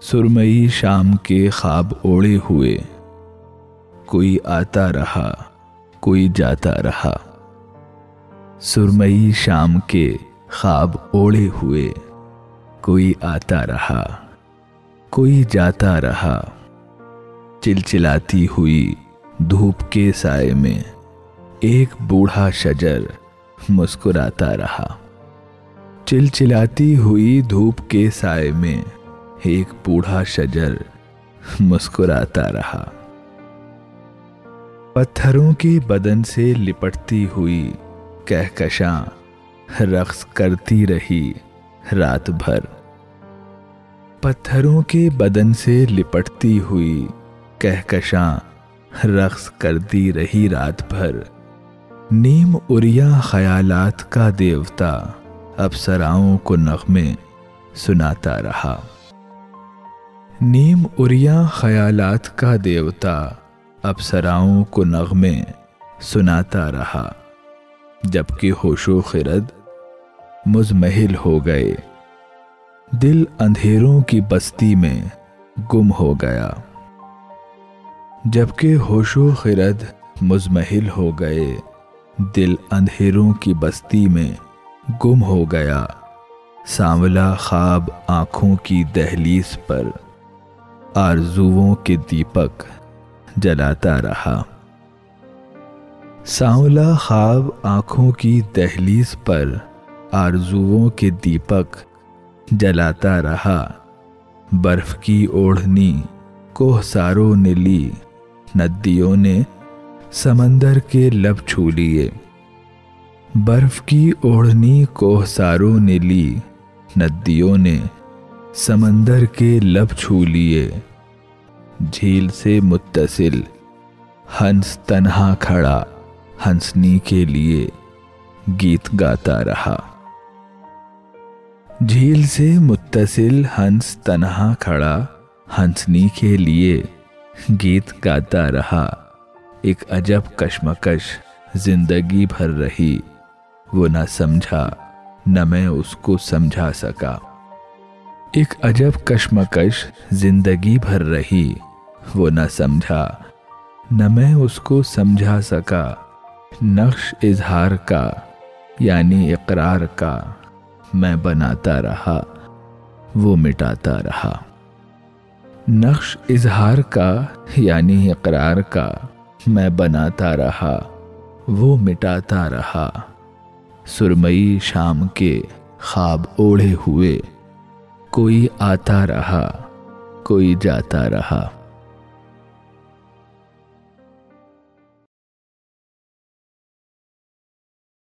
سرمئی شام کے خواب اوڑے ہوئے۔ کوئی آتا رہا، کوئی جاتا رہا۔ سرمئی شام کے خواب اوڑے ہوئے۔ کوئی آتا رہا، کوئی جاتا رہا۔ چلچلاتی ہوئی دھوپ کے سائے میں ایک بوڑھا شجر مسکراتا رہا۔ چلچلاتی ہوئی دھوپ کے سائے میں ایک بوڑھا شجر مسکراتا رہا۔ پتھروں کی بدن سے لپٹتی ہوئی کہکشاں رقص کرتی رہی رات بھر۔ پتھروں کے بدن سے لپٹتی ہوئی کہکشاں رقص کرتی رہی رات بھر۔ نیم اریا خیالات کا دیوتا افسراؤں کو نغمے سناتا رہا۔ نیم اریا خیالات کا دیوتا افسراؤں کو نغمے سناتا رہا، جبکہ ہوش و خرد مزمحل ہو گئے۔ دل اندھیروں کی بستی میں گم ہو گیا۔ جبکہ ہوش و خرد مزمحل ہو گئے، دل اندھیروں کی بستی میں گم ہو گیا۔ سانولا خواب آنکھوں کی دہلیز پر آرزوؤں کے دیپک جلاتا رہا۔ سانولا خواب آنکھوں کی دہلیز پر آرزوؤں کے دیپک جلاتا رہا۔ برف کی اوڑھنی کوہ ساروں نے لی۔ ندیوں نے سمندر کے لب چھو لیے۔ برف کی اوڑھنی کوہ ساروں نے لی۔ ندیوں نے سمندر کے لب چھو لیے۔ جھیل سے متصل، ہنس تنہا کھڑا ہنسنی کے لیے گیت گاتا رہا۔ جھیل سے متصل، ہنس تنہا کھڑا ہنسنی کے لیے گیت گاتا رہا۔ ایک عجب کشمکش زندگی بھر رہی۔ وہ نہ سمجھا، نہ میں اس کو سمجھا سکا۔ ایک عجب کشمکش زندگی بھر رہی۔ وہ نہ سمجھا، نہ میں اس کو سمجھا سکا۔ نقش اظہار کا یعنی اقرار کا، میں بناتا رہا، وہ مٹاتا رہا۔ نقش اظہار کا یعنی اقرار کا، میں بناتا رہا، وہ مٹاتا رہا۔ سرمئی شام کے خواب اوڑھے ہوئے کوئی آتا رہا کوئی جاتا رہا۔